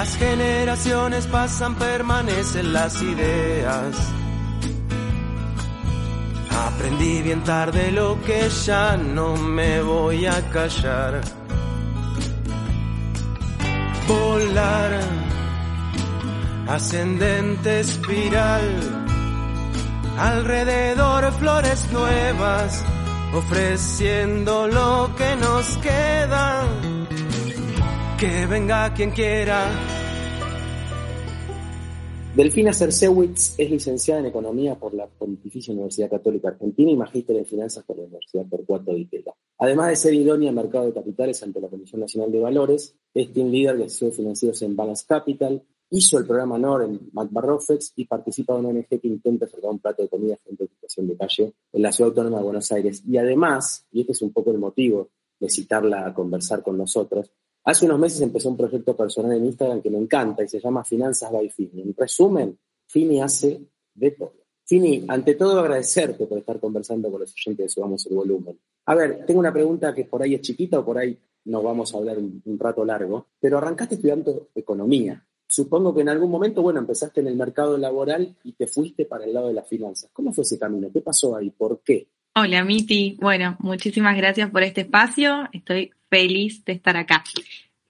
Las generaciones pasan, permanecen las ideas. Aprendí bien tarde lo que ya no me voy a callar. Volar, ascendente espiral, alrededor flores nuevas, ofreciendo lo que nos queda. Que venga quien quiera, Delfina Cercewitz es licenciada en Economía por la Pontificia Universidad Católica Argentina y magíster en Finanzas por la Universidad Torcuato de Itela. Además de ser idónea en mercado de capitales ante la Comisión Nacional de Valores, es team leader de asesores financieros en Balance Capital, hizo el programa NOR en MacBarrofex y participa en una ONG que intenta sacar un plato de comida frente a situación de calle en la Ciudad Autónoma de Buenos Aires. Y además, y este es un poco el motivo de citarla a conversar con nosotros, Hace unos meses empezó un proyecto personal en Instagram que me encanta y se llama Finanzas by Fini. En resumen, Fini hace de todo. Fini, ante todo agradecerte por estar conversando con los oyentes de Subamos el Volumen. A ver, tengo una pregunta que por ahí es chiquita o por ahí nos vamos a hablar un, un rato largo, pero arrancaste estudiando economía. Supongo que en algún momento, bueno, empezaste en el mercado laboral y te fuiste para el lado de las finanzas. ¿Cómo fue ese camino? ¿Qué pasó ahí? ¿Por qué? Hola, Miti. Bueno, muchísimas gracias por este espacio. Estoy feliz de estar acá.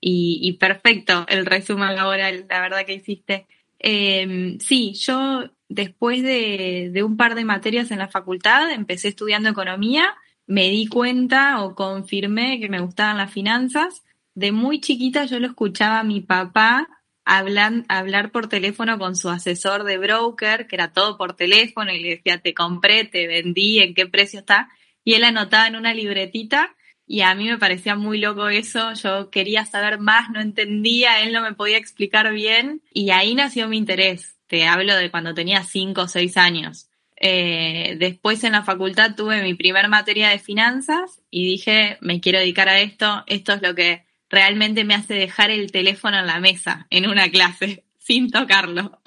Y, perfecto el resumen laboral, la verdad que hiciste. Eh, sí, yo después de, de, un par de materias en la facultad empecé estudiando economía, me di cuenta o confirmé que me gustaban las finanzas. De muy chiquita yo lo escuchaba a mi papá hablan, hablar por teléfono con su asesor de broker, que era todo por teléfono, y le decía, te compré, te vendí, en qué precio está. Y él anotaba en una libretita y a mí me parecía muy loco eso, yo quería saber más, no entendía, él no me podía explicar bien y ahí nació mi interés. Te hablo de cuando tenía cinco o seis años. Eh, después en la facultad tuve mi primer materia de finanzas y dije, me quiero dedicar a esto, esto es lo que realmente me hace dejar el teléfono en la mesa en una clase, sin tocarlo.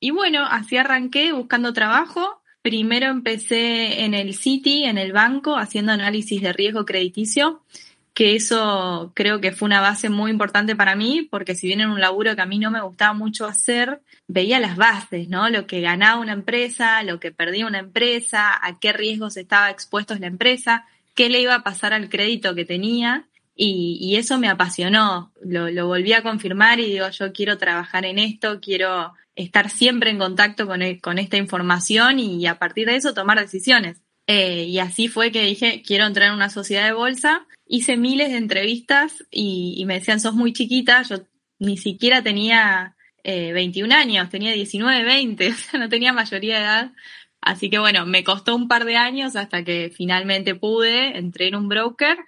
Y bueno, así arranqué buscando trabajo Primero empecé en el City, en el banco, haciendo análisis de riesgo crediticio, que eso creo que fue una base muy importante para mí, porque si bien era un laburo que a mí no me gustaba mucho hacer, veía las bases, ¿no? Lo que ganaba una empresa, lo que perdía una empresa, a qué riesgos estaba expuesta la empresa, qué le iba a pasar al crédito que tenía. Y, eso me apasionó, lo, lo volví a confirmar y digo, yo quiero trabajar en esto, quiero estar siempre en contacto con, e, con esta información y a partir de eso tomar decisiones. Eh, y así fue que dije, quiero entrar en una sociedad de bolsa. Hice miles de entrevistas y, me decían, sos muy chiquita, yo ni siquiera tenía 21 eh, años, tenía 19, 20, o sea, no tenía mayoría de edad. Así que bueno, me costó un par de años hasta que finalmente pude, entré en un broker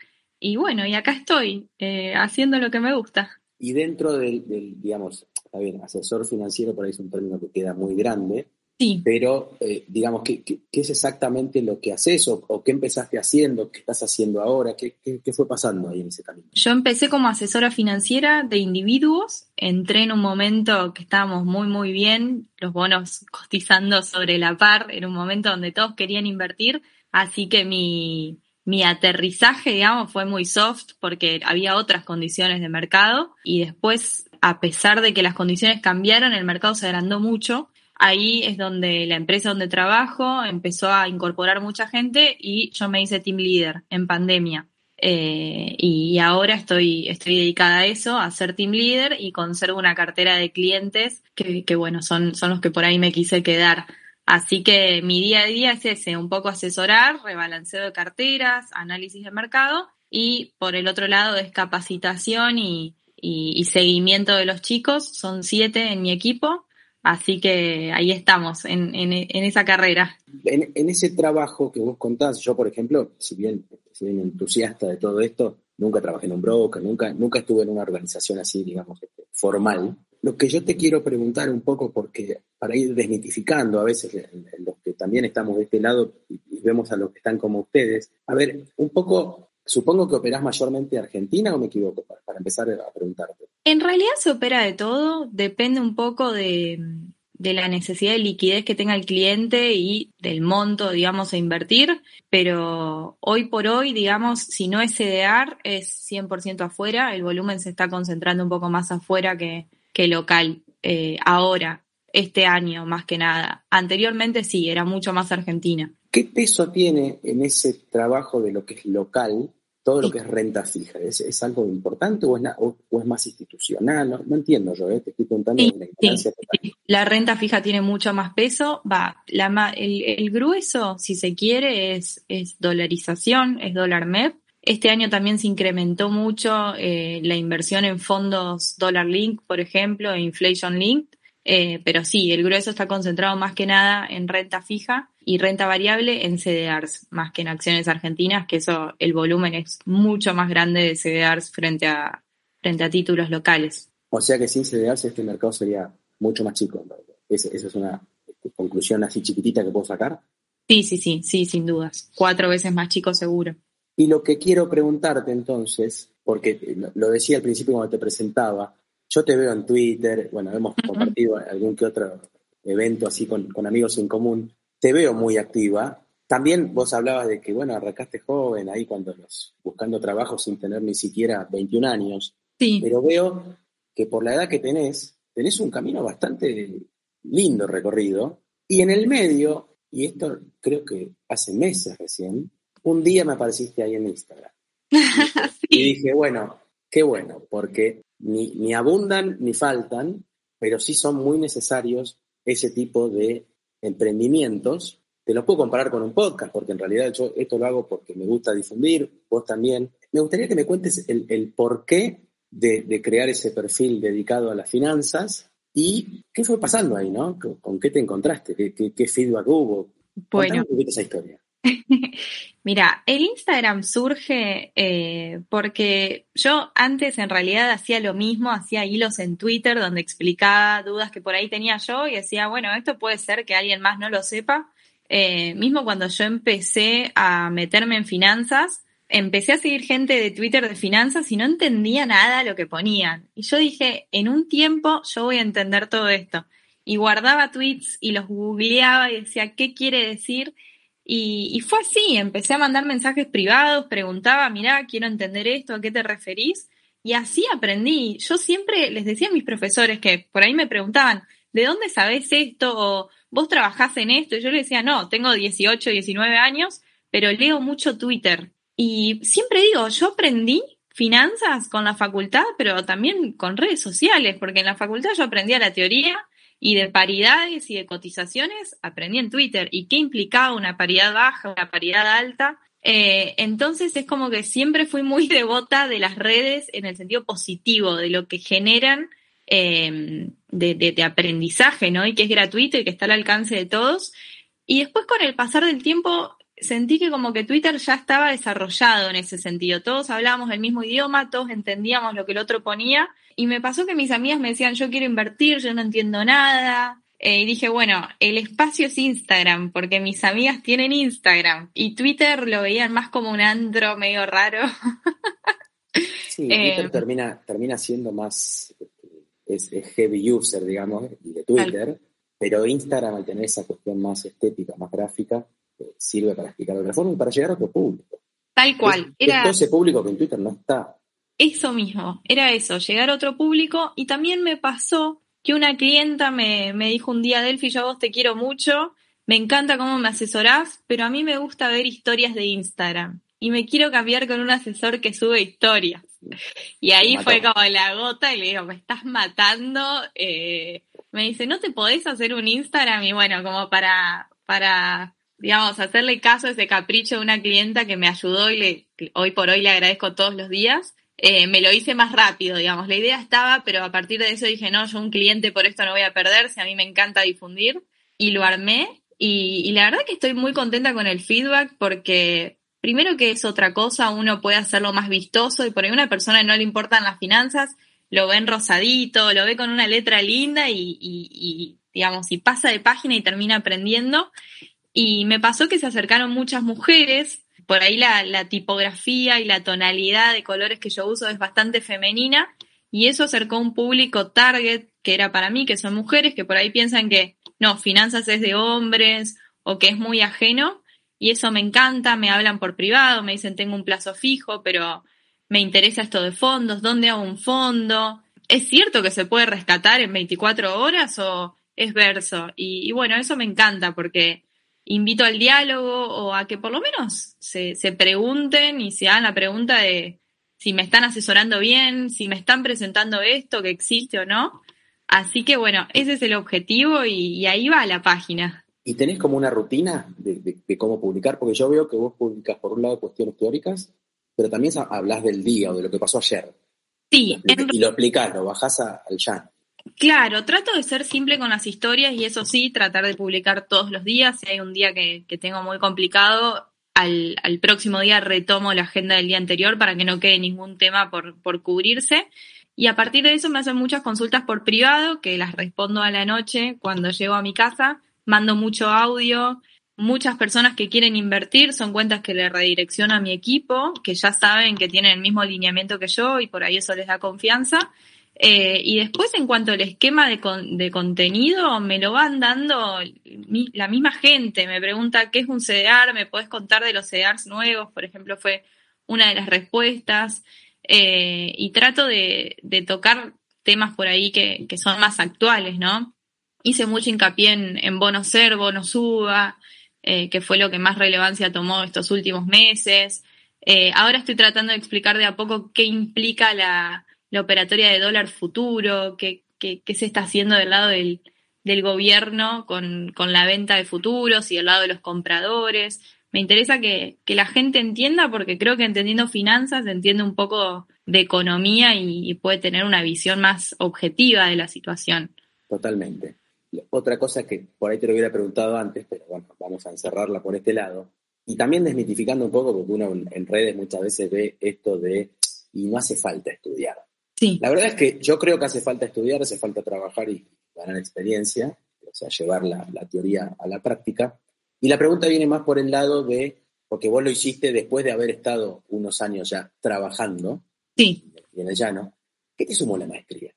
y bueno, y acá estoy, eh, haciendo lo que me gusta. Y dentro del, del digamos, está bien, asesor financiero por ahí es un término que queda muy grande, sí. pero eh, digamos, ¿qué, ¿qué, es exactamente lo que haces o, qué empezaste haciendo, qué estás haciendo ahora, ¿Qué, qué, fue pasando ahí en ese camino? Yo empecé como asesora financiera de individuos, entré en un momento que estábamos muy, muy bien, los bonos cotizando sobre la par, en un momento donde todos querían invertir, así que mi mi aterrizaje, digamos, fue muy soft porque había otras condiciones de mercado y después a pesar de que las condiciones cambiaron, el mercado se agrandó mucho. Ahí es donde la empresa donde trabajo empezó a incorporar mucha gente y yo me hice team leader en pandemia. Eh, y ahora estoy, estoy dedicada a eso, a ser team leader y conservo una cartera de clientes que, que bueno, son, son los que por ahí me quise quedar. Así que mi día a día es ese, un poco asesorar, rebalanceo de carteras, análisis de mercado y por el otro lado es capacitación y, y, seguimiento de los chicos. Son siete en mi equipo, así que ahí estamos, en, en, esa carrera. En, ese trabajo que vos contás, yo por ejemplo, si bien soy entusiasta de todo esto, nunca trabajé en un broker, nunca, nunca estuve en una organización así, digamos, este, formal. Lo que yo te quiero preguntar un poco, porque para ir desmitificando a veces los que también estamos de este lado y, vemos a los que están como ustedes, a ver, un poco Supongo que operás mayormente Argentina o me equivoco para, empezar a preguntarte. En realidad se opera de todo, depende un poco de, de la necesidad de liquidez que tenga el cliente y del monto, digamos, a invertir, pero hoy por hoy, digamos, si no es CDR, es 100% afuera, el volumen se está concentrando un poco más afuera que, que local. Eh, ahora, este año más que nada. Anteriormente sí, era mucho más Argentina. ¿Qué peso tiene en ese trabajo de lo que es local todo lo que es renta fija? ¿Es, algo importante o es, o, es, más institucional? No, entiendo yo, ¿eh? te estoy preguntando la ignorancia La renta fija tiene mucho más peso. Va, la, el, grueso, si se quiere, es, es dolarización, es dólar MEP. Este año también se incrementó mucho eh, la inversión en fondos dólar link, por ejemplo, e inflation link. Eh, pero sí, el grueso está concentrado más que nada en renta fija y renta variable en CDRs, más que en acciones argentinas, que eso, el volumen es mucho más grande de CDRs frente a, frente a títulos locales. O sea que sin CDRs este mercado sería mucho más chico. Esa es una conclusión así chiquitita que puedo sacar. Sí, sí, sí, sí, sin dudas. Cuatro veces más chico seguro. Y lo que quiero preguntarte entonces, porque lo decía al principio cuando te presentaba, yo te veo en Twitter, bueno, hemos compartido algún que otro evento así con, amigos en común, te veo muy activa. También vos hablabas de que, bueno, arrancaste joven ahí cuando los, buscando trabajo sin tener ni siquiera 21 años. Sí. Pero veo que por la edad que tenés, tenés un camino bastante lindo recorrido. Y en el medio, y esto creo que hace meses recién, un día me apareciste ahí en Instagram. Y dije, bueno, qué bueno, porque ni, abundan ni faltan, pero sí son muy necesarios ese tipo de emprendimientos. Te lo puedo comparar con un podcast, porque en realidad yo esto lo hago porque me gusta difundir, vos también. Me gustaría que me cuentes el, el porqué de, crear ese perfil dedicado a las finanzas y qué fue pasando ahí, ¿no? ¿Con, qué te encontraste? ¿Qué, qué, feedback hubo? Bueno, esa historia. Mira, el Instagram surge eh, porque yo antes en realidad hacía lo mismo, hacía hilos en Twitter donde explicaba dudas que por ahí tenía yo y decía, bueno, esto puede ser que alguien más no lo sepa. Eh, mismo cuando yo empecé a meterme en finanzas, empecé a seguir gente de Twitter de finanzas y no entendía nada lo que ponían. Y yo dije, en un tiempo yo voy a entender todo esto. Y guardaba tweets y los googleaba y decía, ¿qué quiere decir? Y, fue así, empecé a mandar mensajes privados, preguntaba, mirá, quiero entender esto, ¿a qué te referís? Y así aprendí. Yo siempre les decía a mis profesores que por ahí me preguntaban, ¿de dónde sabés esto? O vos trabajás en esto. Y yo les decía, no, tengo 18, 19 años, pero leo mucho Twitter. Y siempre digo, yo aprendí finanzas con la facultad, pero también con redes sociales, porque en la facultad yo aprendía la teoría y de paridades y de cotizaciones aprendí en Twitter. ¿Y qué implicaba una paridad baja, una paridad alta? Eh, entonces es como que siempre fui muy devota de las redes en el sentido positivo, de lo que generan em, de, de, aprendizaje, ¿no? Y que es gratuito y que está al alcance de todos. Y después con el pasar del tiempo sentí que como que Twitter ya estaba desarrollado en ese sentido. Todos hablábamos el mismo idioma, todos entendíamos lo que el otro ponía y me pasó que mis amigas me decían, yo quiero invertir, yo no entiendo nada. Eh, y dije, bueno, el espacio es Instagram, porque mis amigas tienen Instagram. Y Twitter lo veían más como un andro medio raro. sí, Twitter eh, termina, termina siendo más, es, heavy user, digamos, de Twitter. Pero Instagram, al tener esa cuestión más estética, más gráfica, eh, sirve para explicar de otra forma y para llegar a otro público. Tal cual. Era... todo ese público que en Twitter no está eso mismo, era eso, llegar a otro público y también me pasó que una clienta me, me dijo un día, Delphi, yo a vos te quiero mucho, me encanta cómo me asesorás, pero a mí me gusta ver historias de Instagram y me quiero cambiar con un asesor que sube historias. Y ahí fue como la gota y le digo, me estás matando. Eh, me dice, ¿no te podés hacer un Instagram? Y bueno, como para, para, digamos, hacerle caso a ese capricho de una clienta que me ayudó y le, hoy por hoy le agradezco todos los días. Eh, me lo hice más rápido, digamos. La idea estaba, pero a partir de eso dije, no, yo un cliente por esto no voy a perderse, a mí me encanta difundir. Y lo armé. Y, la verdad que estoy muy contenta con el feedback porque primero que es otra cosa, uno puede hacerlo más vistoso y por ahí una persona no le importan las finanzas, lo ve en rosadito, lo ve con una letra linda y, y digamos, y pasa de página y termina aprendiendo. Y me pasó que se acercaron muchas mujeres por ahí la, tipografía y la tonalidad de colores que yo uso es bastante femenina y eso acercó un público target que era para mí, que son mujeres que por ahí piensan que no, finanzas es de hombres o que es muy ajeno y eso me encanta, me hablan por privado, me dicen tengo un plazo fijo, pero me interesa esto de fondos, ¿dónde hago un fondo? ¿Es cierto que se puede rescatar en 24 horas o es verso? Y, bueno, eso me encanta porque invito al diálogo o a que por lo menos se, se pregunten y se hagan la pregunta de si me están asesorando bien, si me están presentando esto, que existe o no. Así que bueno, ese es el objetivo y, ahí va la página. ¿Y tenés como una rutina de, cómo publicar? Porque yo veo que vos publicas por un lado cuestiones teóricas, pero también hablas del día o de lo que pasó ayer. Sí. Y lo explicás, lo bajás al llano. Claro, trato de ser simple con las historias y eso sí, tratar de publicar todos los días. Si hay un día que tengo muy complicado, al, próximo día retomo la agenda del día anterior para que no quede ningún tema por, por cubrirse. Y a partir de eso me hacen muchas consultas por privado, que las respondo a la noche cuando llego a mi casa. Mando mucho audio. Muchas personas que quieren invertir son cuentas que le redirecciono a mi equipo, que ya saben que tienen el mismo alineamiento que yo y por ahí eso les da confianza. Eh, y después, en cuanto al esquema de, de, contenido, me lo van dando la misma gente. Me pregunta qué es un CDR, me puedes contar de los CDRs nuevos, por ejemplo, fue una de las respuestas. Eh, y trato de, tocar temas por ahí que, son más actuales, ¿no? Hice mucho hincapié en, en bono ser, bono suba, eh, que fue lo que más relevancia tomó estos últimos meses. ahora estoy tratando de explicar de a poco qué implica la la operatoria de dólar futuro, qué, qué, se está haciendo del lado del, del gobierno con, con, la venta de futuros y del lado de los compradores. Me interesa que, que, la gente entienda porque creo que entendiendo finanzas entiende un poco de economía y, puede tener una visión más objetiva de la situación. Totalmente. Otra cosa que por ahí te lo hubiera preguntado antes, pero bueno, vamos a encerrarla por este lado. Y también desmitificando un poco, porque uno en redes muchas veces ve esto de, y no hace falta estudiar. La verdad es que yo creo que hace falta estudiar, hace falta trabajar y ganar experiencia, o sea, llevar la, teoría a la práctica. Y la pregunta viene más por el lado de, porque vos lo hiciste después de haber estado unos años ya trabajando sí. en el llano, ¿qué te sumó la maestría?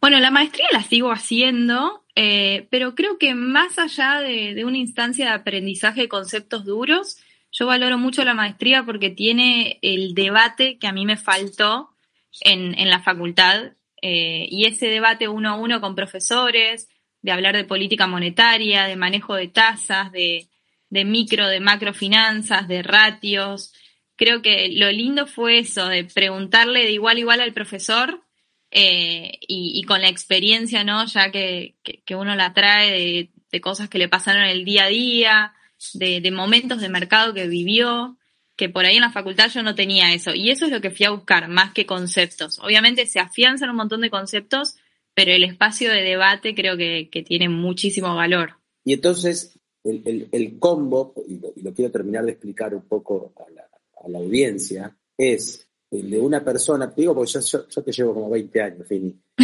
Bueno, la maestría la sigo haciendo, eh, pero creo que más allá de, de, una instancia de aprendizaje de conceptos duros, yo valoro mucho la maestría porque tiene el debate que a mí me faltó en, en la facultad eh, y ese debate uno a uno con profesores, de hablar de política monetaria, de manejo de tasas, de, de micro, de macrofinanzas, de ratios. Creo que lo lindo fue eso, de preguntarle de igual a igual al profesor eh, y, con la experiencia, ¿no? Ya que, que, uno la trae de, cosas que le pasaron el día a día, de momentos de mercado que vivió que por ahí en la facultad yo no tenía eso. Y eso es lo que fui a buscar, más que conceptos. Obviamente se afianzan un montón de conceptos, pero el espacio de debate creo que, tiene muchísimo valor. Y entonces, el, combo, y lo, quiero terminar de explicar un poco a la, audiencia, es el de una persona, digo porque yo, te llevo como 20 años, Fini,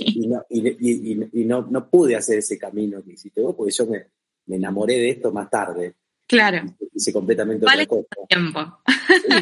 y, no, y, no, no, pude hacer ese camino que hiciste vos, porque yo me, me enamoré de esto más tarde. Claro. Hice completamente otra cosa. tiempo.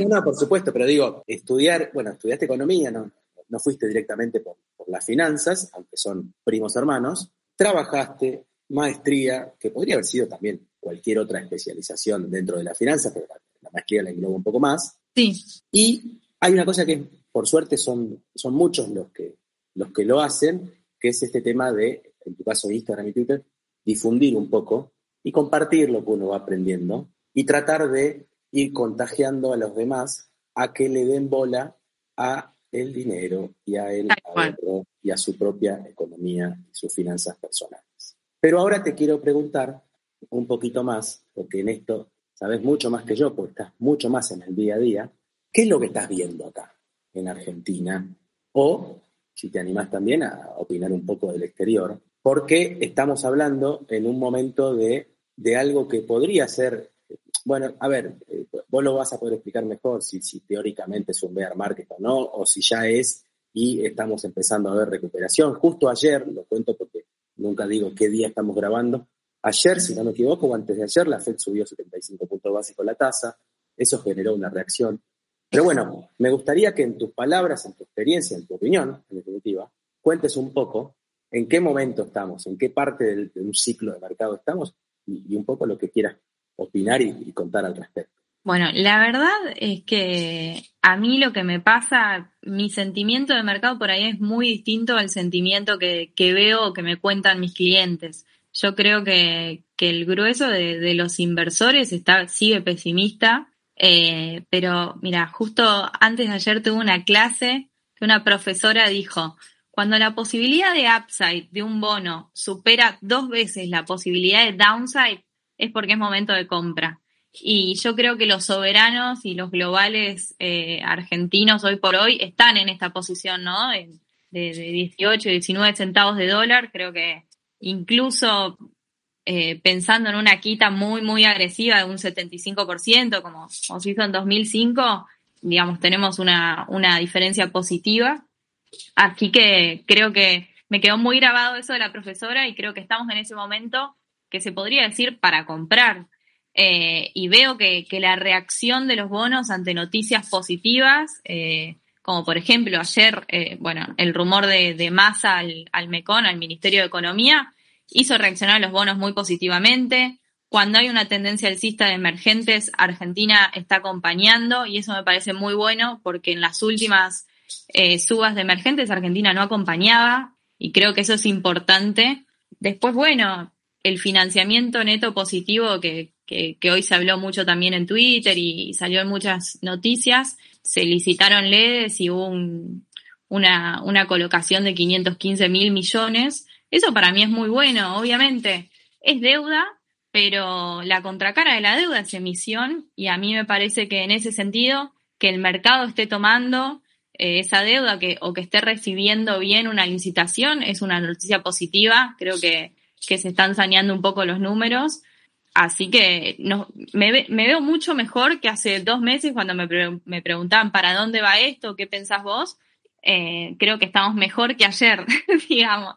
no, por supuesto, pero digo, estudiar, bueno, estudiaste economía, no, no fuiste directamente por, las finanzas, aunque son primos hermanos, trabajaste, maestría, que podría haber sido también cualquier otra especialización dentro de la finanza, pero la, maestría la engloba un poco más. Sí. Y hay una cosa que, por suerte, son, son muchos los que, los que lo hacen, que es este tema de, en tu caso Instagram y Twitter, difundir un poco y compartir lo que uno va aprendiendo y tratar de ir contagiando a los demás a que le den bola a el dinero y a él y a su propia economía y sus finanzas personales. Pero ahora te quiero preguntar un poquito más, porque en esto sabes mucho más que yo, porque estás mucho más en el día a día. ¿Qué es lo que estás viendo acá en Argentina? O si te animas también a opinar un poco del exterior, porque estamos hablando en un momento de de algo que podría ser, bueno, a ver, eh, vos lo vas a poder explicar mejor si, si teóricamente es un bear market o no, o si ya es y estamos empezando a ver recuperación. Justo ayer, lo cuento porque nunca digo qué día estamos grabando, ayer, si no me equivoco, o antes de ayer, la Fed subió 75 puntos básicos la tasa, eso generó una reacción. Pero bueno, me gustaría que en tus palabras, en tu experiencia, en tu opinión, en definitiva, cuentes un poco en qué momento estamos, en qué parte de un ciclo de mercado estamos y, un poco lo que quieras opinar y, contar al respecto. Bueno, la verdad es que a mí lo que me pasa, mi sentimiento de mercado por ahí es muy distinto al sentimiento que, veo o que me cuentan mis clientes. Yo creo que, el grueso de, los inversores está, sigue pesimista, eh, pero mira, justo antes de ayer tuve una clase que una profesora dijo, cuando la posibilidad de upside de un bono supera dos veces la posibilidad de downside, es porque es momento de compra. Y yo creo que los soberanos y los globales eh, argentinos hoy por hoy están en esta posición, ¿no? De, de 18, 19 centavos de dólar. Creo que incluso eh, pensando en una quita muy, muy agresiva de un 75%, como, como se hizo en 2005, digamos, tenemos una, una diferencia positiva. Así que creo que me quedó muy grabado eso de la profesora y creo que estamos en ese momento que se podría decir para comprar. Eh, y veo que, la reacción de los bonos ante noticias positivas, eh, como por ejemplo ayer, eh, bueno, el rumor de, de masa al, al MECON, al Ministerio de Economía, hizo reaccionar a los bonos muy positivamente. Cuando hay una tendencia alcista de emergentes, Argentina está acompañando y eso me parece muy bueno porque en las últimas eh, subas de emergentes Argentina no acompañaba y creo que eso es importante. Después, bueno, el financiamiento neto positivo que, que, hoy se habló mucho también en Twitter y salió en muchas noticias, se licitaron LEDs y hubo una, una colocación de 515 mil millones. Eso para mí es muy bueno, obviamente. Es deuda, pero la contracara de la deuda es emisión y a mí me parece que en ese sentido que el mercado esté tomando esa deuda que, o que esté recibiendo bien una licitación es una noticia positiva. Creo que, que se están saneando un poco los números. Así que no, me, veo mucho mejor que hace dos meses cuando me, me preguntaban para dónde va esto, qué pensás vos. Eh, creo que estamos mejor que ayer, digamos.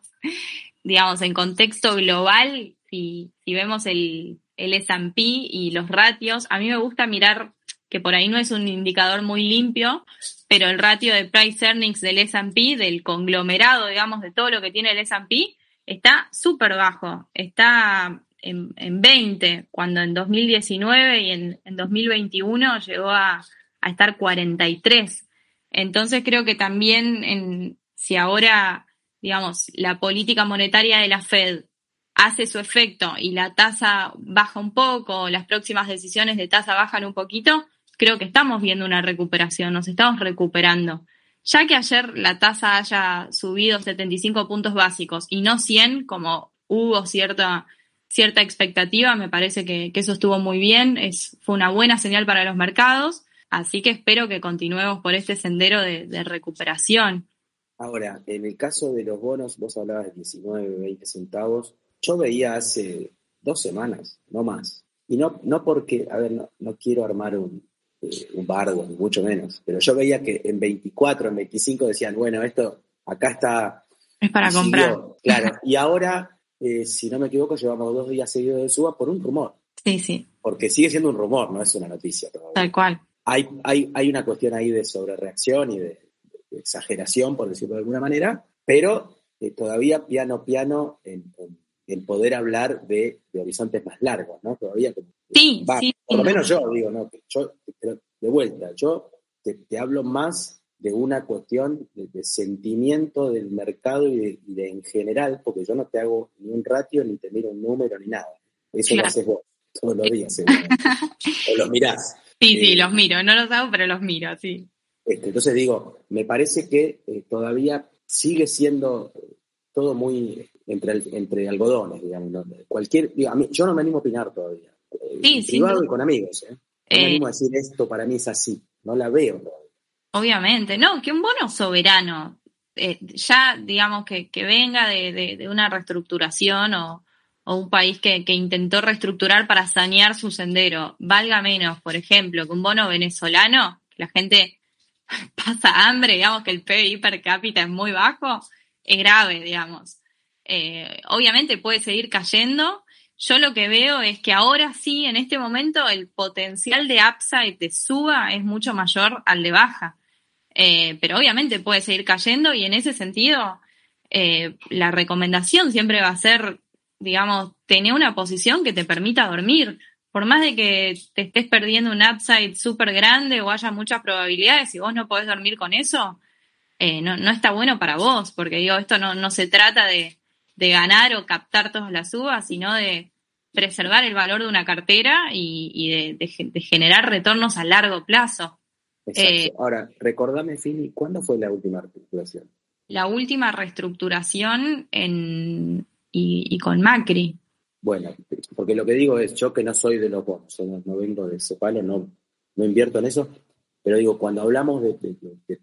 Digamos, en contexto global, si, vemos el, el y los ratios, a mí me gusta mirar que por ahí no es un indicador muy limpio, pero el ratio de price earnings del S&P, del conglomerado, digamos, de todo lo que tiene el S&P, está súper bajo, está en, en, 20, cuando en 2019 y en, en 2021 llegó a, a, estar 43. Entonces creo que también en, si ahora, digamos, la política monetaria de la Fed hace su efecto y la tasa baja un poco, las próximas decisiones de tasa bajan un poquito, creo que estamos viendo una recuperación, nos estamos recuperando. Ya que ayer la tasa haya subido 75 puntos básicos y no 100, como hubo cierta, cierta expectativa, me parece que, eso estuvo muy bien, es, fue una buena señal para los mercados, así que espero que continuemos por este sendero de, de recuperación. Ahora, en el caso de los bonos, vos hablabas de 19, 20 centavos, yo veía hace dos semanas, no más. Y no, no porque, a ver, no, quiero armar un, eh, un bardo, ni mucho menos, pero yo veía que en 24, en 25 decían, bueno, esto acá está. Es para comprar. Claro, y ahora, eh, si no me equivoco, llevamos dos días seguidos de suba por un rumor. Sí, sí. Porque sigue siendo un rumor, no es una noticia. Tal cual. Hay, hay, hay una cuestión ahí de sobrereacción y de, exageración, por decirlo de alguna manera, pero eh, todavía piano piano en el poder hablar de, horizontes más largos, ¿no? Todavía sí, sí, por lo menos yo digo, ¿no? Yo, de vuelta, yo te, hablo más de una cuestión de, sentimiento del mercado y de, en general, porque yo no te hago ni un ratio, ni te miro un número, ni nada. Eso lo haces vos todos los días, o los mirás. Sí, sí, eh, los miro, no los hago, pero los miro, sí. Este, entonces digo, me parece que eh, todavía sigue siendo todo muy entre, entre algodones, digamos. Cualquier, yo no me animo a opinar todavía. Eh, sí, en privado y con amigos, ¿eh? No me eh, animo a decir esto para mí es así. No la veo todavía. Obviamente, no, que un bono soberano, eh, ya digamos que, que venga de, de, una reestructuración o, o un país que, que, intentó reestructurar para sanear su sendero, valga menos, por ejemplo, que un bono venezolano, que la gente pasa hambre, digamos que el PIB per cápita es muy bajo, es grave, digamos. Eh, obviamente puede seguir cayendo. Yo lo que veo es que ahora sí, en este momento, el potencial de upside de suba es mucho mayor al de baja. Eh, pero obviamente puede seguir cayendo y en ese sentido, eh, la recomendación siempre va a ser, digamos, tener una posición que te permita dormir. Por más de que te estés perdiendo un upside súper grande o haya muchas probabilidades, y vos no podés dormir con eso, no, no está bueno para vos, porque digo, esto no, no se trata de, de ganar o captar todas las uvas, sino de preservar el valor de una cartera y, de, generar retornos a largo plazo. Eh, Ahora, recordame, Fini, ¿cuándo fue la última reestructuración? La última reestructuración en, y, con Macri. Bueno, porque lo que digo es, yo que no soy de los bonos, no, vengo de ese palo, no, no invierto en eso, pero digo, cuando hablamos de,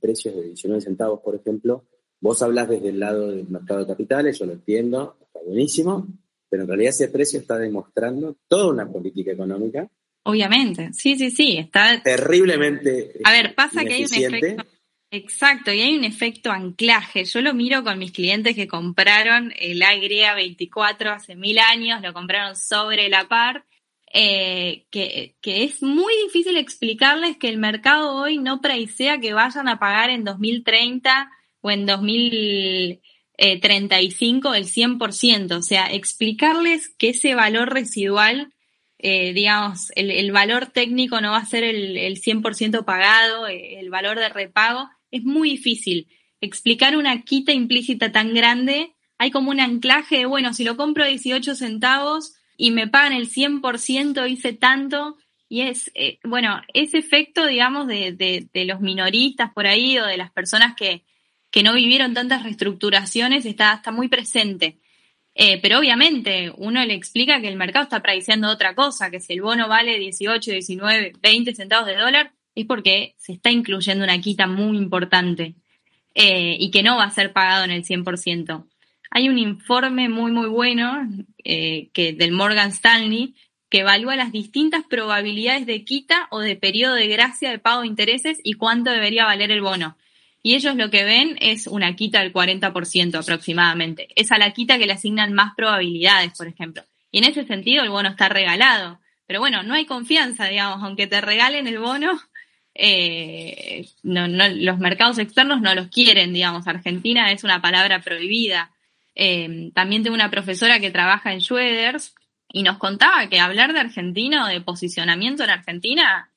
precios de 19 centavos, por ejemplo, vos hablas desde el lado del mercado de capitales, yo lo entiendo, está buenísimo, pero en realidad ese precio está demostrando toda una política económica. Obviamente, sí, sí, sí, está terriblemente. A ver, pasa que hay un efecto. Exacto, y hay un efecto anclaje. Yo lo miro con mis clientes que compraron el AY24 hace mil años, lo compraron sobre la par, eh, que, que, es muy difícil explicarles que el mercado hoy no preisea que vayan a pagar en 2030 o en 2000 eh, 35 el 100%, o sea, explicarles que ese valor residual, eh, digamos, el, valor técnico no va a ser el, el 100% pagado, eh, el valor de repago, es muy difícil. Explicar una quita implícita tan grande, hay como un anclaje de, bueno, si lo compro a 18 centavos y me pagan el 100%, hice tanto, y es, bueno, ese efecto, digamos, de, de, de, los minoristas por ahí o de las personas que, que no vivieron tantas reestructuraciones está, está muy presente. Eh, pero obviamente uno le explica que el mercado está prediciendo otra cosa, que si el bono vale 18, 19, 20 centavos de dólar, es porque se está incluyendo una quita muy importante eh, y que no va a ser pagado en el 100%. Hay un informe muy, muy bueno eh, que, del Morgan Stanley que evalúa las distintas probabilidades de quita o de periodo de gracia de pago de intereses y cuánto debería valer el bono y ellos lo que ven es una quita del 40% aproximadamente. Es a la quita que le asignan más probabilidades, por ejemplo. Y en ese sentido el bono está regalado. Pero bueno, no hay confianza, digamos, aunque te regalen el bono, eh, no, no, los mercados externos no los quieren, digamos. Argentina es una palabra prohibida. Eh, también tengo una profesora que trabaja en Schweders y nos contaba que hablar de Argentina o de posicionamiento en Argentina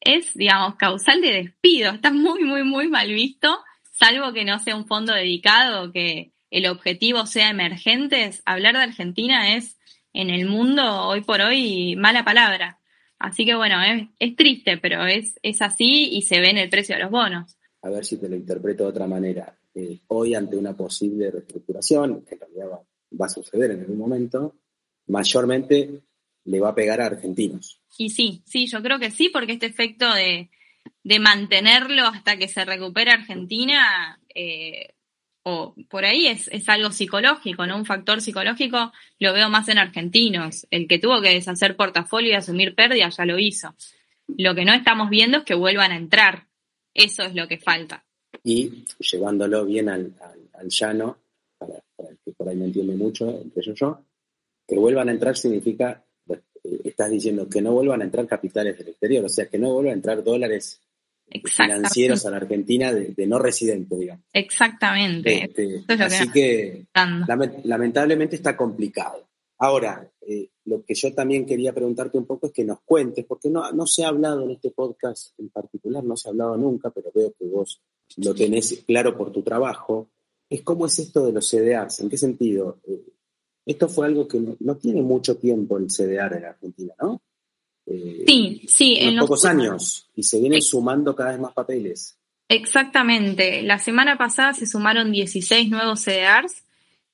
es, digamos, causal de despido. Está muy, muy, muy mal visto, salvo que no sea un fondo dedicado, que el objetivo sea emergentes. Hablar de Argentina es, en el mundo, hoy por hoy, mala palabra. Así que bueno, es, triste, pero es, es así y se ve en el precio de los bonos. A ver si te lo interpreto de otra manera. Eh, hoy, ante una posible reestructuración, que en realidad va, va a suceder en algún momento, mayormente le va a pegar a argentinos. Y sí, sí, yo creo que sí, porque este efecto de, mantenerlo hasta que se recupere Argentina, eh, o por ahí es, es, algo psicológico, ¿no? Un factor psicológico lo veo más en argentinos. El que tuvo que deshacer portafolio y asumir pérdidas ya lo hizo. Lo que no estamos viendo es que vuelvan a entrar. Eso es lo que falta. Y llevándolo bien al, llano, para, el que por ahí no entiende mucho, entre yo, que vuelvan a entrar significa estás diciendo que no vuelvan a entrar capitales del exterior, o sea, que no vuelvan a entrar dólares financieros a la Argentina de, no residentes, digamos. Exactamente. Este, así que, lamentablemente está complicado. Ahora, eh, lo que yo también quería preguntarte un poco es que nos cuentes, porque no, no se ha hablado en este podcast en particular, no se ha hablado nunca, pero veo que vos lo tenés claro por tu trabajo, es cómo es esto de los CDRs, ¿en qué sentido? Eh, esto fue algo que no, tiene mucho tiempo el CDR en Argentina, ¿no? Eh, sí, sí. En, pocos años y se vienen sumando cada vez más papeles. Exactamente. La semana pasada se sumaron 16 nuevos CDRs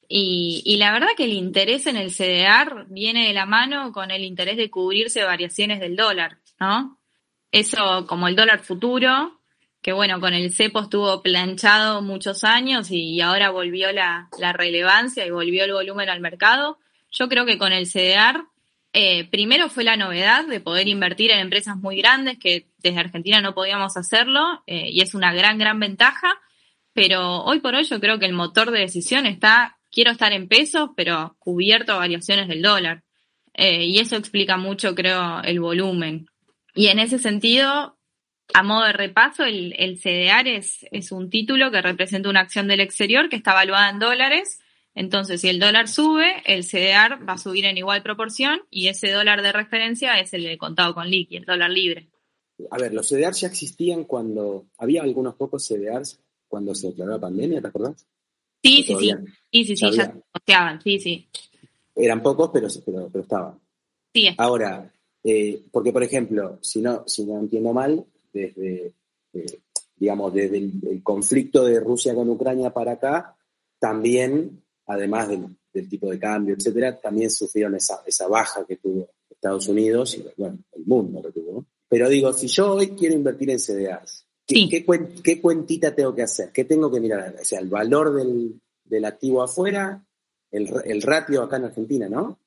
y, y, la verdad que el interés en el CDR viene de la mano con el interés de cubrirse variaciones del dólar, ¿no? Eso como el dólar futuro que bueno, con el cepo estuvo planchado muchos años y ahora volvió la, relevancia y volvió el volumen al mercado. Yo creo que con el CDR, eh, primero fue la novedad de poder invertir en empresas muy grandes que desde Argentina no podíamos hacerlo eh, y es una gran, gran ventaja. Pero hoy por hoy yo creo que el motor de decisión está, quiero estar en pesos, pero cubierto a variaciones del dólar. Eh, y eso explica mucho, creo, el volumen. Y en ese sentido, A modo de repaso, el, el CDR es, es un título que representa una acción del exterior que está evaluada en dólares. Entonces, si el dólar sube, el CDR va a subir en igual proporción y ese dólar de referencia es el de contado con liqui, el dólar libre. A ver, los CDRs ya existían cuando había algunos pocos CDRs cuando se declaró la pandemia, ¿te acordás? Sí, sí, sí, sí, sí, sí, ya se posteaban, sí, sí. Eran pocos, pero, pero, pero estaban. Sí. Ahora, eh, porque por ejemplo, si no, si no entiendo mal, desde, eh, digamos, desde el, conflicto de Rusia con Ucrania para acá, también, además del, del tipo de cambio, etcétera, también sufrieron esa, esa baja que tuvo Estados Unidos y, bueno, el mundo lo tuvo. Pero digo, si yo hoy quiero invertir en CDAs, ¿qué, qué, cuentita tengo que hacer? ¿Qué tengo que mirar? O sea, el valor del, del activo afuera, el, el ratio acá en Argentina, ¿no?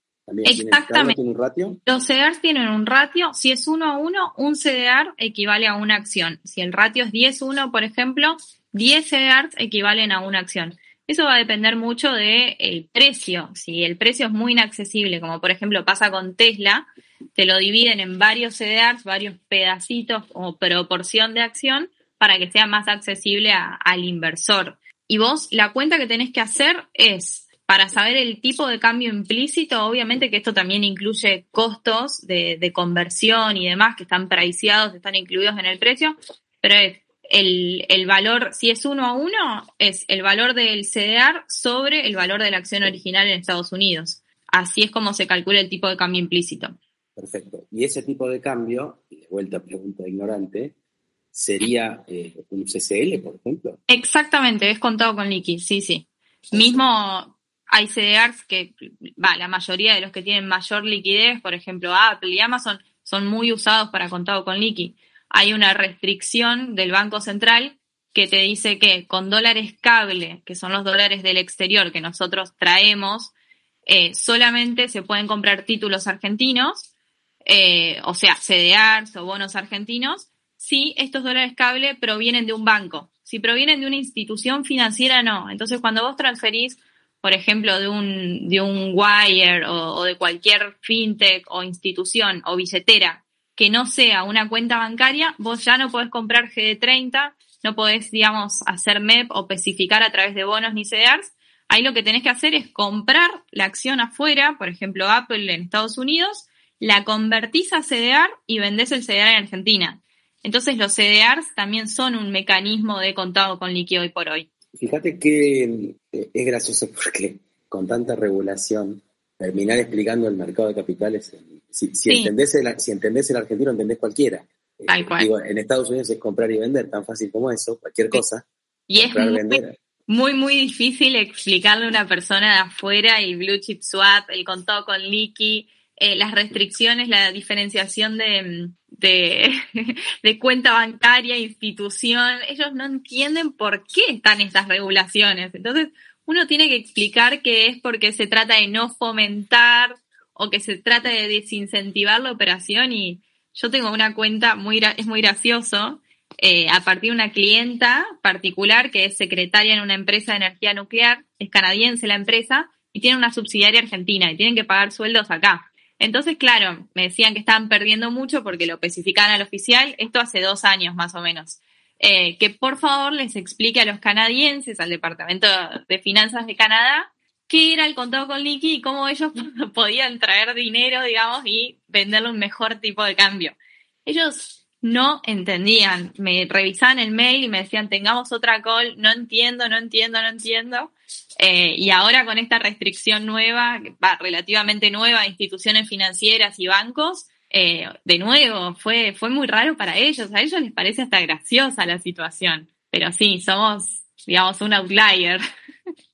Exactamente. un ratio? Los CDRs tienen un ratio. Si es uno a uno, un CDR equivale a una acción. Si el ratio es 10-1, por ejemplo, 10 CDRs equivalen a una acción. Eso va a depender mucho del precio. Si el precio es muy inaccesible, como por ejemplo pasa con Tesla, te lo dividen en varios CDRs, varios pedacitos o proporción de acción para que sea más accesible al inversor. Y vos, la cuenta que tenés que hacer es para saber el tipo de cambio implícito, obviamente que esto también incluye costos de, conversión y demás que están priceados, están incluidos en el precio, pero es el, el, valor, si es uno a uno, es el valor del CDR sobre el valor de la acción original en Estados Unidos. Así es como se calcula el tipo de cambio implícito. Perfecto. Y ese tipo de cambio, y de vuelta a pregunta ignorante, sería eh, un CCL, por ejemplo. Exactamente, es contado con liqui, sí, sí. Mismo hay CDRs que, la mayoría de los que tienen mayor liquidez, por ejemplo Apple y Amazon, son muy usados para contado con liqui. Hay una restricción del Banco Central que te dice que con dólares cable, que son los dólares del exterior que nosotros traemos, eh, solamente se pueden comprar títulos argentinos, eh, o sea, CDRs o bonos argentinos, si estos dólares cable provienen de un banco. Si provienen de una institución financiera, no. Entonces, cuando vos transferís por ejemplo, de un, de un wire o, de cualquier fintech o institución o billetera que no sea una cuenta bancaria, vos ya no podés comprar GD30, no podés, digamos, hacer MEP o especificar a través de bonos ni CDRs. Ahí lo que tenés que hacer es comprar la acción afuera, por ejemplo, Apple en Estados Unidos, la convertís a CDR y vendés el CDR en Argentina. Entonces los CDRs también son un mecanismo de contado con líquido hoy por hoy. Fíjate que eh, es gracioso porque con tanta regulación, terminar explicando el mercado de capitales, si, entendés, el, si entendés el argentino, entendés cualquiera. Eh, Digo, en Estados Unidos es comprar y vender, tan fácil como eso, cualquier cosa. Y es muy, muy, difícil explicarle a una persona de afuera el blue chip swap, el contado con liqui, eh, las restricciones, la diferenciación de, de, de, cuenta bancaria, institución, ellos no entienden por qué están estas regulaciones. Entonces, uno tiene que explicar que es porque se trata de no fomentar o que se trata de desincentivar la operación y yo tengo una cuenta muy, es muy gracioso, eh, a partir de una clienta particular que es secretaria en una empresa de energía nuclear, es canadiense la empresa y tiene una subsidiaria argentina y tienen que pagar sueldos acá. Entonces, claro, me decían que estaban perdiendo mucho porque lo especificaban al oficial, esto hace dos años más o menos. Eh, que por favor les explique a los canadienses, al Departamento de Finanzas de Canadá, qué era el contado con liqui y cómo ellos podían traer dinero, digamos, y venderle un mejor tipo de cambio. Ellos no entendían, me revisaban el mail y me decían, tengamos otra call, no entiendo, no entiendo, no entiendo. Eh, y ahora con esta restricción nueva, va, relativamente nueva, instituciones financieras y bancos, eh, de nuevo, fue, fue muy raro para ellos. A ellos les parece hasta graciosa la situación. Pero sí, somos, digamos, un outlier.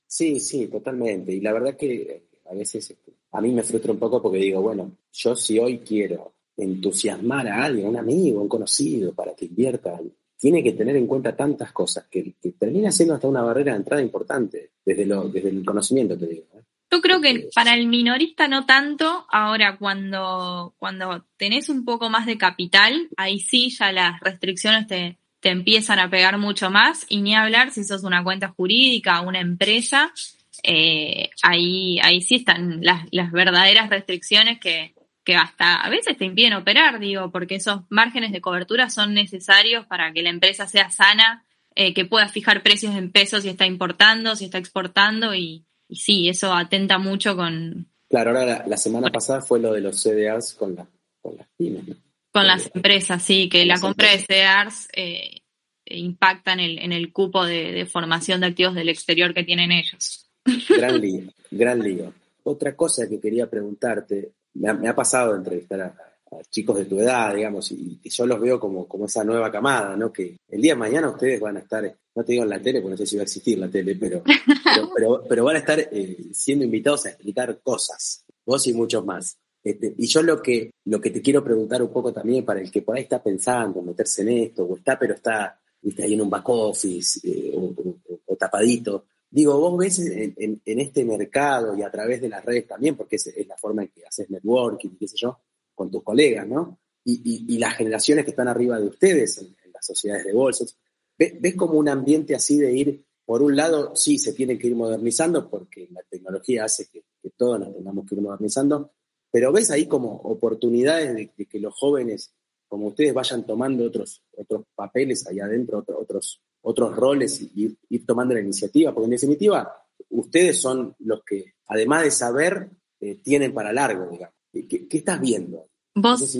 Sí, sí, totalmente. Y la verdad que a veces este, a mí me frustra un poco porque digo, bueno, yo si hoy quiero entusiasmar a alguien, a un amigo, a un conocido, para que invierta, tiene que tener en cuenta tantas cosas que, termina siendo hasta una barrera de entrada importante, desde, lo, desde el conocimiento, te digo. ¿eh? Yo creo que para el minorista no tanto, ahora cuando, cuando tenés un poco más de capital, ahí sí ya las restricciones te, te empiezan a pegar mucho más y ni hablar si sos una cuenta jurídica, una empresa, eh, ahí, ahí sí están las, las verdaderas restricciones que, que hasta a veces te impiden operar, digo, porque esos márgenes de cobertura son necesarios para que la empresa sea sana, eh, que pueda fijar precios en pesos si está importando, si está exportando, y, sí, eso atenta mucho con... Claro, ahora la, semana pasada fue lo de los CDRs con, con las pymes, Con las empresas, sí, que la compra de CDRs eh, impacta en el, en el cupo de, formación de activos del exterior que tienen ellos. Gran lío, gran lío. Otra cosa que quería preguntarte, me ha, pasado entrevistar a, chicos de tu edad, digamos, y, yo los veo como, como esa nueva camada, ¿no? Que el día de mañana ustedes van a estar, no te digo en la tele, porque no sé si va a existir la tele, pero, pero, pero, van a estar eh, siendo invitados a explicar cosas, vos y muchos más. Este, y yo lo que, lo que te quiero preguntar un poco también para el que por ahí está pensando en meterse en esto, o está, pero está ahí en un back office eh, o, tapadito, Digo, vos ves en, este mercado y a través de las redes también, porque es, la forma en que haces networking, qué sé yo, con tus colegas, ¿no? Y, las generaciones que están arriba de ustedes en, las sociedades de bolsas, ¿ves, como un ambiente así de ir, por un lado, sí, se tiene que ir modernizando porque la tecnología hace que, todos nos tengamos que ir modernizando, pero ves ahí como oportunidades de, que los jóvenes, como ustedes, vayan tomando otros, otros papeles ahí adentro, otros, otros roles y ir, tomando la iniciativa, porque en definitiva ustedes son los que, además de saber, eh, tienen para largo, digamos. ¿Qué, estás viendo? ¿Vos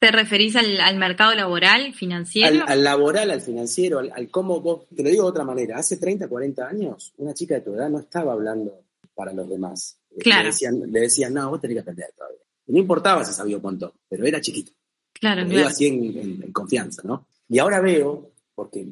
te, referís al, mercado laboral, financiero? Al, laboral, al financiero, al, cómo vos, te lo digo de otra manera, hace 30, 40 años, una chica de tu edad no estaba hablando para los demás. Eh, claro. Le decían, no, vos tenés que aprender todavía. no importaba si sabía montón, pero era chiquito. Claro, lo claro. así en, confianza, ¿no? Y ahora veo, porque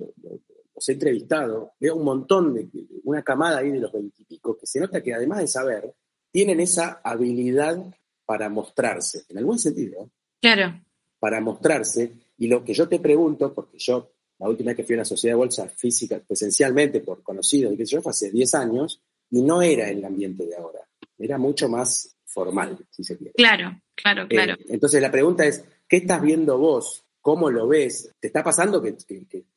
los he entrevistado, veo un montón de, una camada ahí de los veintipico que se nota que además de saber, tienen esa habilidad para mostrarse, en algún sentido. Claro. Para mostrarse. Y lo que yo te pregunto, porque yo la última vez que fui a una sociedad de bolsa física, presencialmente, por conocidos, y que yo, fue hace 10 años, y no era el ambiente de ahora. Era mucho más formal, si se quiere. Claro, claro, eh, claro. entonces la pregunta es, ¿qué estás viendo vos ¿Cómo lo ves? ¿Te está pasando que,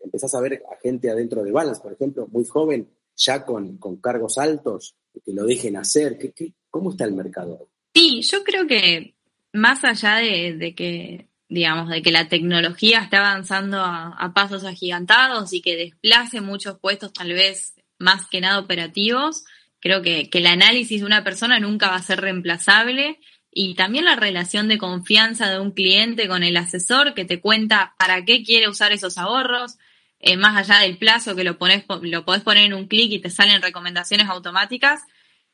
empezás a ver a gente adentro de Balance, por ejemplo, muy joven, ya con, cargos altos, que lo dejen hacer? ¿Qué, cómo está el mercado? Sí, yo creo que más allá de, que digamos, de que la tecnología está avanzando a, pasos agigantados y que desplace muchos puestos tal vez más que nada operativos, creo que, que el análisis de una persona nunca va a ser reemplazable y también la relación de confianza de un cliente con el asesor que te cuenta para qué quiere usar esos ahorros, eh, más allá del plazo que lo, pones, lo podés poner en un clic y te salen recomendaciones automáticas.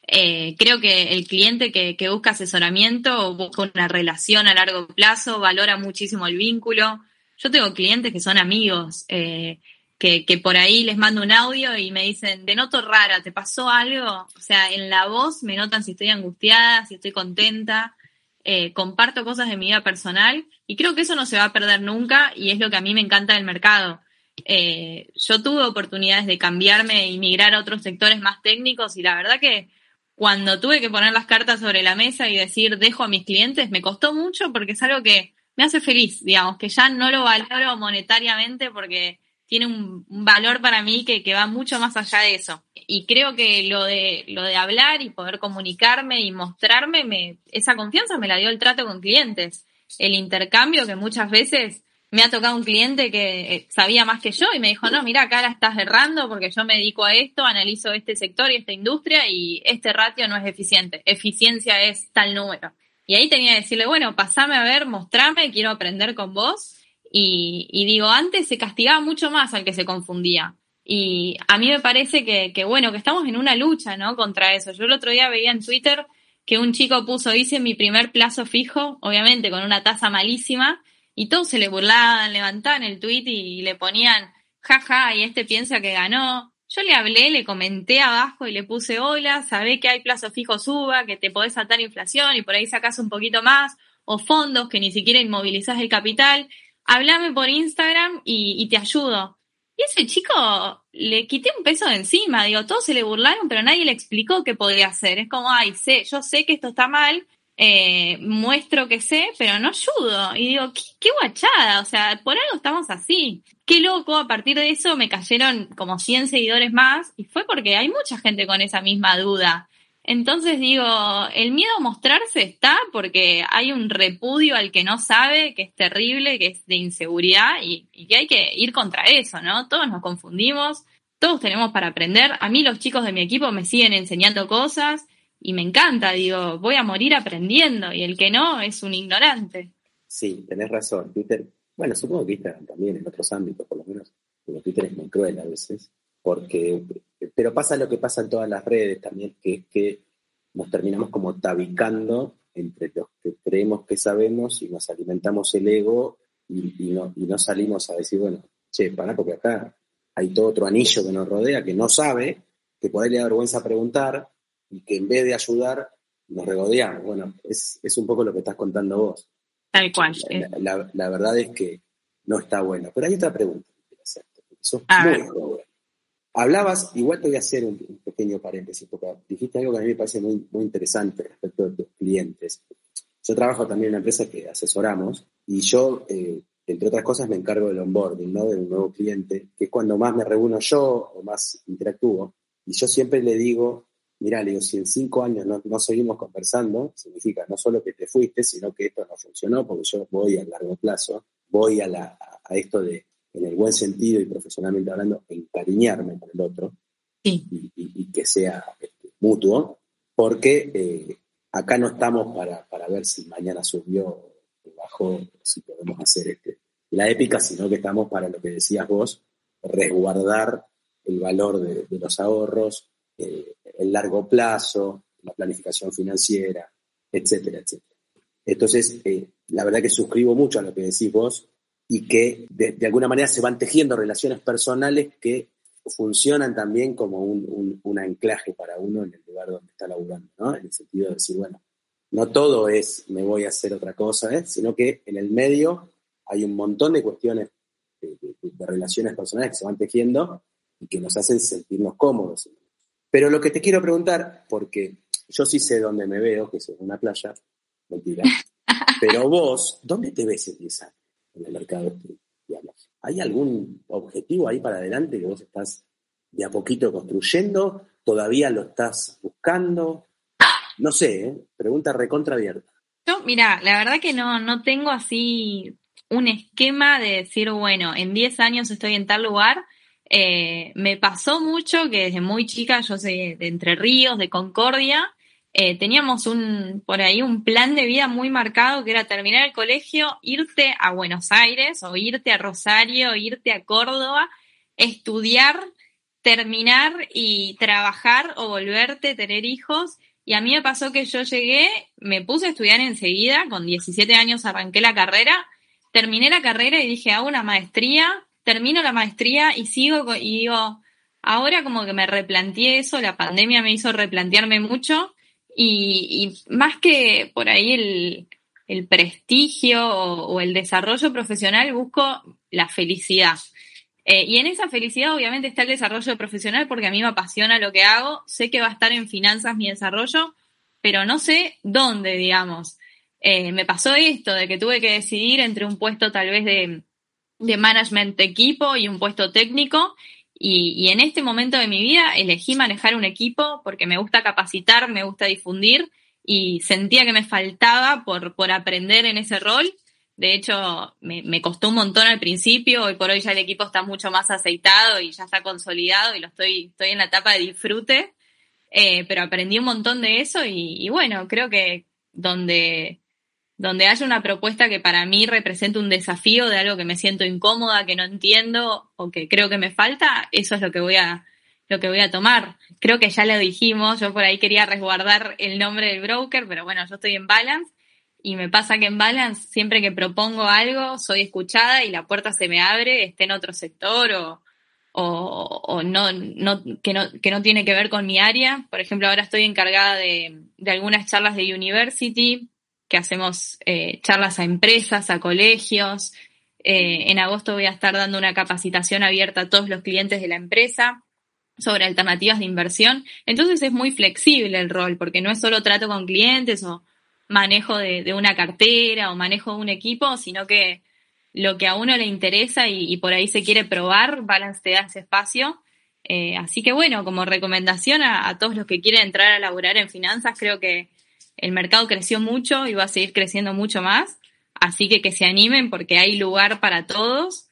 Eh, creo que el cliente que, busca asesoramiento busca una relación a largo plazo, valora muchísimo el vínculo. Yo tengo clientes que son amigos, eh, que, por ahí les mando un audio y me dicen, de noto rara, ¿te pasó algo? O sea, en la voz me notan si estoy angustiada, si estoy contenta, eh, comparto cosas de mi vida personal y creo que eso no se va a perder nunca y es lo que a mí me encanta del mercado. Eh, yo tuve oportunidades de cambiarme y migrar a otros sectores más técnicos y la verdad que cuando tuve que poner las cartas sobre la mesa y decir dejo a mis clientes, me costó mucho porque es algo que me hace feliz, digamos, que ya no lo valoro monetariamente porque tiene un, valor para mí que, que, va mucho más allá de eso. Y creo que lo de, lo de hablar y poder comunicarme y mostrarme, me, esa confianza me la dio el trato con clientes. El intercambio que muchas veces me ha tocado un cliente que eh, sabía más que yo y me dijo, no, mira, acá la estás errando porque yo me dedico a esto, analizo este sector y esta industria y este ratio no es eficiente. Eficiencia es tal número. Y ahí tenía que decirle, bueno, pasame a ver, mostrame, quiero aprender con vos y, digo, antes se castigaba mucho más al que se confundía. Y a mí me parece que, bueno, que estamos en una lucha, ¿no? Contra eso. Yo el otro día veía en Twitter que un chico puso, hice mi primer plazo fijo, obviamente con una tasa malísima, y todos se le burlaban, levantaban el tweet y, le ponían, jaja, y este piensa que ganó. Yo le hablé, le comenté abajo y le puse, hola, sabé que hay plazo fijo suba, que te podés atar inflación y por ahí sacas un poquito más, o fondos que ni siquiera inmovilizás el capital háblame por Instagram y, te ayudo. Y ese chico le quité un peso de encima, digo, todos se le burlaron, pero nadie le explicó qué podía hacer. Es como, ay, sé, yo sé que esto está mal, eh, muestro que sé, pero no ayudo. Y digo, ¿qué, guachada, o sea, por algo estamos así. Qué loco, a partir de eso me cayeron como 100 seguidores más y fue porque hay mucha gente con esa misma duda. Entonces digo, el miedo a mostrarse está porque hay un repudio al que no sabe, que es terrible, que es de inseguridad y, que hay que ir contra eso, ¿no? Todos nos confundimos, todos tenemos para aprender. A mí los chicos de mi equipo me siguen enseñando cosas y me encanta, digo, voy a morir aprendiendo y el que no es un ignorante. Sí, tenés razón. Twitter, bueno, supongo que Instagram también en otros ámbitos, por lo menos, pero Twitter es muy cruel a veces porque, pero pasa lo que pasa en todas las redes también, que es que nos terminamos como tabicando entre los que creemos que sabemos y nos alimentamos el ego y, no, y no salimos a decir, bueno, che, para, porque acá hay todo otro anillo que nos rodea que no sabe, que puede le da vergüenza preguntar y que en vez de ayudar nos regodeamos. Bueno, es, es un poco lo que estás contando vos. Tal cual. La, la, verdad es que no está bueno. Pero hay otra pregunta que quiero hacerte, muy joven. Hablabas, igual te voy a hacer un, pequeño paréntesis, porque dijiste algo que a mí me parece muy, muy interesante respecto de tus clientes. Yo trabajo también en una empresa que asesoramos y yo, eh, entre otras cosas, me encargo del onboarding, ¿no? De un nuevo cliente, que es cuando más me reúno yo o más interactúo. Y yo siempre le digo, mira, le digo, si en cinco años no, no, seguimos conversando, significa no solo que te fuiste, sino que esto no funcionó, porque yo voy a largo plazo, voy a, la, a esto de en el buen sentido y profesionalmente hablando, encariñarme con el otro y, que sea este, mutuo, porque eh, acá no estamos para, ver si mañana subió o bajó, si podemos hacer este, la épica, sino que estamos para lo que decías vos, resguardar el valor de, los ahorros, eh, el largo plazo, la planificación financiera, etcétera, etcétera. Entonces, eh, la verdad que suscribo mucho a lo que decís vos y que de, alguna manera se van tejiendo relaciones personales que funcionan también como un, un, anclaje para uno en el lugar donde está laburando, ¿no? En el sentido de decir, bueno, no todo es me voy a hacer otra cosa, ¿eh? sino que en el medio hay un montón de cuestiones de, relaciones personales que se van tejiendo y que nos hacen sentirnos cómodos. Pero lo que te quiero preguntar, porque yo sí sé dónde me veo, que es en una playa, mentira, pero vos, ¿dónde te ves en 10 años? En el mercado ¿Hay algún objetivo ahí para adelante que vos estás de a poquito construyendo? ¿Todavía lo estás buscando? No sé, ¿eh? pregunta recontra abierta. Yo, mira, la verdad que no, no tengo así un esquema de decir, bueno, en 10 años estoy en tal lugar. Eh, me pasó mucho que desde muy chica, yo soy de Entre Ríos, de Concordia, eh, teníamos un, por ahí un plan de vida muy marcado que era terminar el colegio, irte a Buenos Aires o irte a Rosario, irte a Córdoba, estudiar, terminar y trabajar o volverte, tener hijos. Y a mí me pasó que yo llegué, me puse a estudiar enseguida, con 17 años arranqué la carrera, terminé la carrera y dije, hago una maestría, termino la maestría y sigo y digo, ahora como que me replanteé eso, la pandemia me hizo replantearme mucho y, más que por ahí el, prestigio o, el desarrollo profesional, busco la felicidad. Eh, y en esa felicidad obviamente está el desarrollo profesional porque a mí me apasiona lo que hago, sé que va a estar en finanzas mi desarrollo, pero no sé dónde, digamos. Eh, me pasó esto de que tuve que decidir entre un puesto tal vez de, de management de equipo y un puesto técnico y, en este momento de mi vida elegí manejar un equipo porque me gusta capacitar, me gusta difundir y sentía que me faltaba por, por aprender en ese rol. De hecho, me, costó un montón al principio, hoy por hoy ya el equipo está mucho más aceitado y ya está consolidado y lo estoy, estoy en la etapa de disfrute, eh, pero aprendí un montón de eso y bueno, creo que donde, donde haya una propuesta que para mí represente un desafío de algo que me siento incómoda, que no entiendo o que creo que me falta, eso es lo que voy a, lo que voy a tomar. Creo que ya lo dijimos, yo por ahí quería resguardar el nombre del broker, pero bueno, yo estoy en Balance y me pasa que en Balance siempre que propongo algo soy escuchada y la puerta se me abre, esté en otro sector o, o, o no, no, que no, que no tiene que ver con mi área. Por ejemplo, ahora estoy encargada de, de algunas charlas de University, que hacemos eh, charlas a empresas, a colegios. Eh, en agosto voy a estar dando una capacitación abierta a todos los clientes de la empresa sobre alternativas de inversión. Entonces es muy flexible el rol, porque no es solo trato con clientes o manejo de, una cartera o manejo de un equipo, sino que lo que a uno le interesa y, por ahí se quiere probar, Balance te da ese espacio. Eh, así que bueno, como recomendación a, todos los que quieren entrar a laburar en finanzas, creo que el mercado creció mucho y va a seguir creciendo mucho más. Así que que se animen porque hay lugar para todos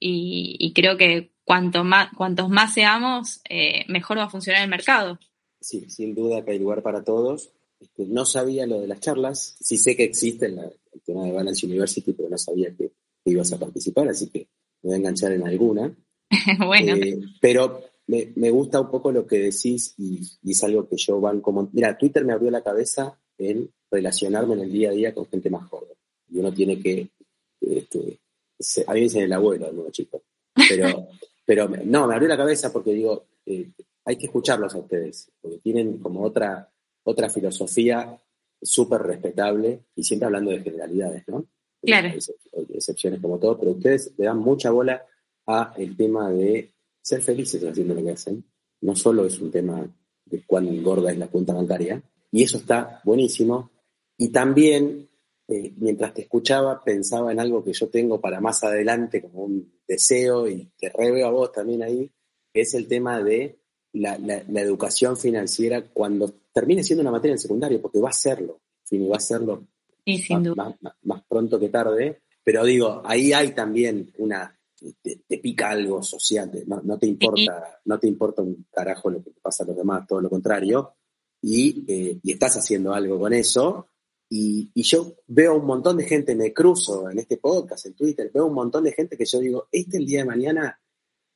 y, creo que cuanto más, cuantos más seamos, eh, mejor va a funcionar el mercado. Sí, sin duda que hay lugar para todos. Este, no sabía lo de las charlas, sí sé que existe el tema de Balance University, pero no sabía que, ibas a participar, así que me voy a enganchar en alguna. bueno. Eh, pero me, gusta un poco lo que decís y, es algo que yo van como... Mira, Twitter me abrió la cabeza en relacionarme en el día a día con gente más joven. Y uno tiene que... Este, a mí me dicen el abuelo, algunos chicos. Pero, pero no, me abrió la cabeza porque digo, eh, hay que escucharlos a ustedes, porque tienen como otra, otra filosofía súper respetable y siempre hablando de generalidades, ¿no? Claro. excepciones como todo, pero ustedes le dan mucha bola a el tema de ser felices haciendo lo que hacen. No solo es un tema de cuán gorda es la cuenta bancaria, y eso está buenísimo. Y también, eh, mientras te escuchaba, pensaba en algo que yo tengo para más adelante como un deseo y te reveo a vos también ahí, es el tema de la, educación financiera cuando termine siendo una materia en secundario, porque va a serlo, y va a serlo más, pronto que tarde. Pero digo, ahí hay también una te, pica algo social, no, te importa, no te importa un carajo lo que te pasa a los demás, todo lo contrario, y, eh, estás haciendo algo con eso. Y, yo veo un montón de gente, me cruzo en este podcast, en Twitter, veo un montón de gente que yo digo, este el día de mañana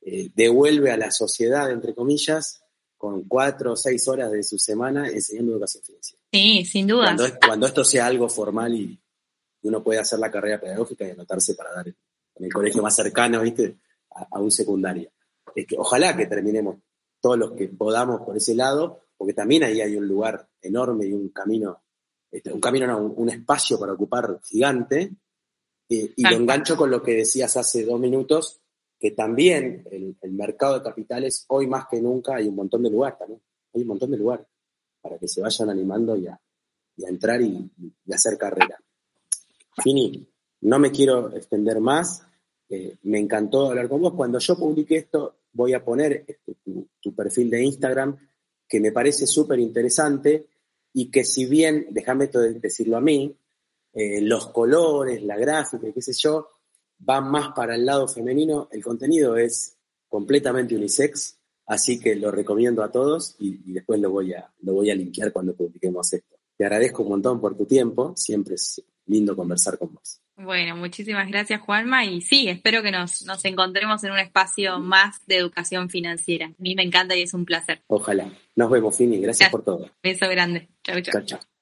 eh, devuelve a la sociedad, entre comillas, con cuatro o seis horas de su semana enseñando educación financiera. Sí, sin duda. Cuando, cuando esto sea algo formal y uno puede hacer la carrera pedagógica y anotarse para dar en el colegio más cercano, ¿viste? A, un secundario. Es que ojalá que terminemos todos los que podamos por ese lado, porque también ahí hay un lugar enorme y un camino, este, un camino, no, un, espacio para ocupar gigante. Eh, y lo engancho con lo que decías hace dos minutos, que también el, mercado de capitales, hoy más que nunca, hay un montón de lugar también. Hay un montón de lugar para que se vayan animando y a, entrar y, y, hacer carrera. Fini, no me quiero extender más. Eh, me encantó hablar con vos. Cuando yo publique esto, voy a poner este, tu, perfil de Instagram, que me parece súper interesante y que si bien, déjame decirlo a mí, eh, los colores, la gráfica, qué sé yo, van más para el lado femenino, el contenido es completamente unisex, así que lo recomiendo a todos y, después lo voy, a, lo voy a cuando publiquemos esto. Te agradezco un montón por tu tiempo, siempre es lindo conversar con vos. Bueno, muchísimas gracias Juanma y sí, espero que nos, nos encontremos en un espacio más de educación financiera. A mí me encanta y es un placer. Ojalá. Nos vemos, Fini. Gracias, por todo. Beso grande. Chao, chao. Chao, chao.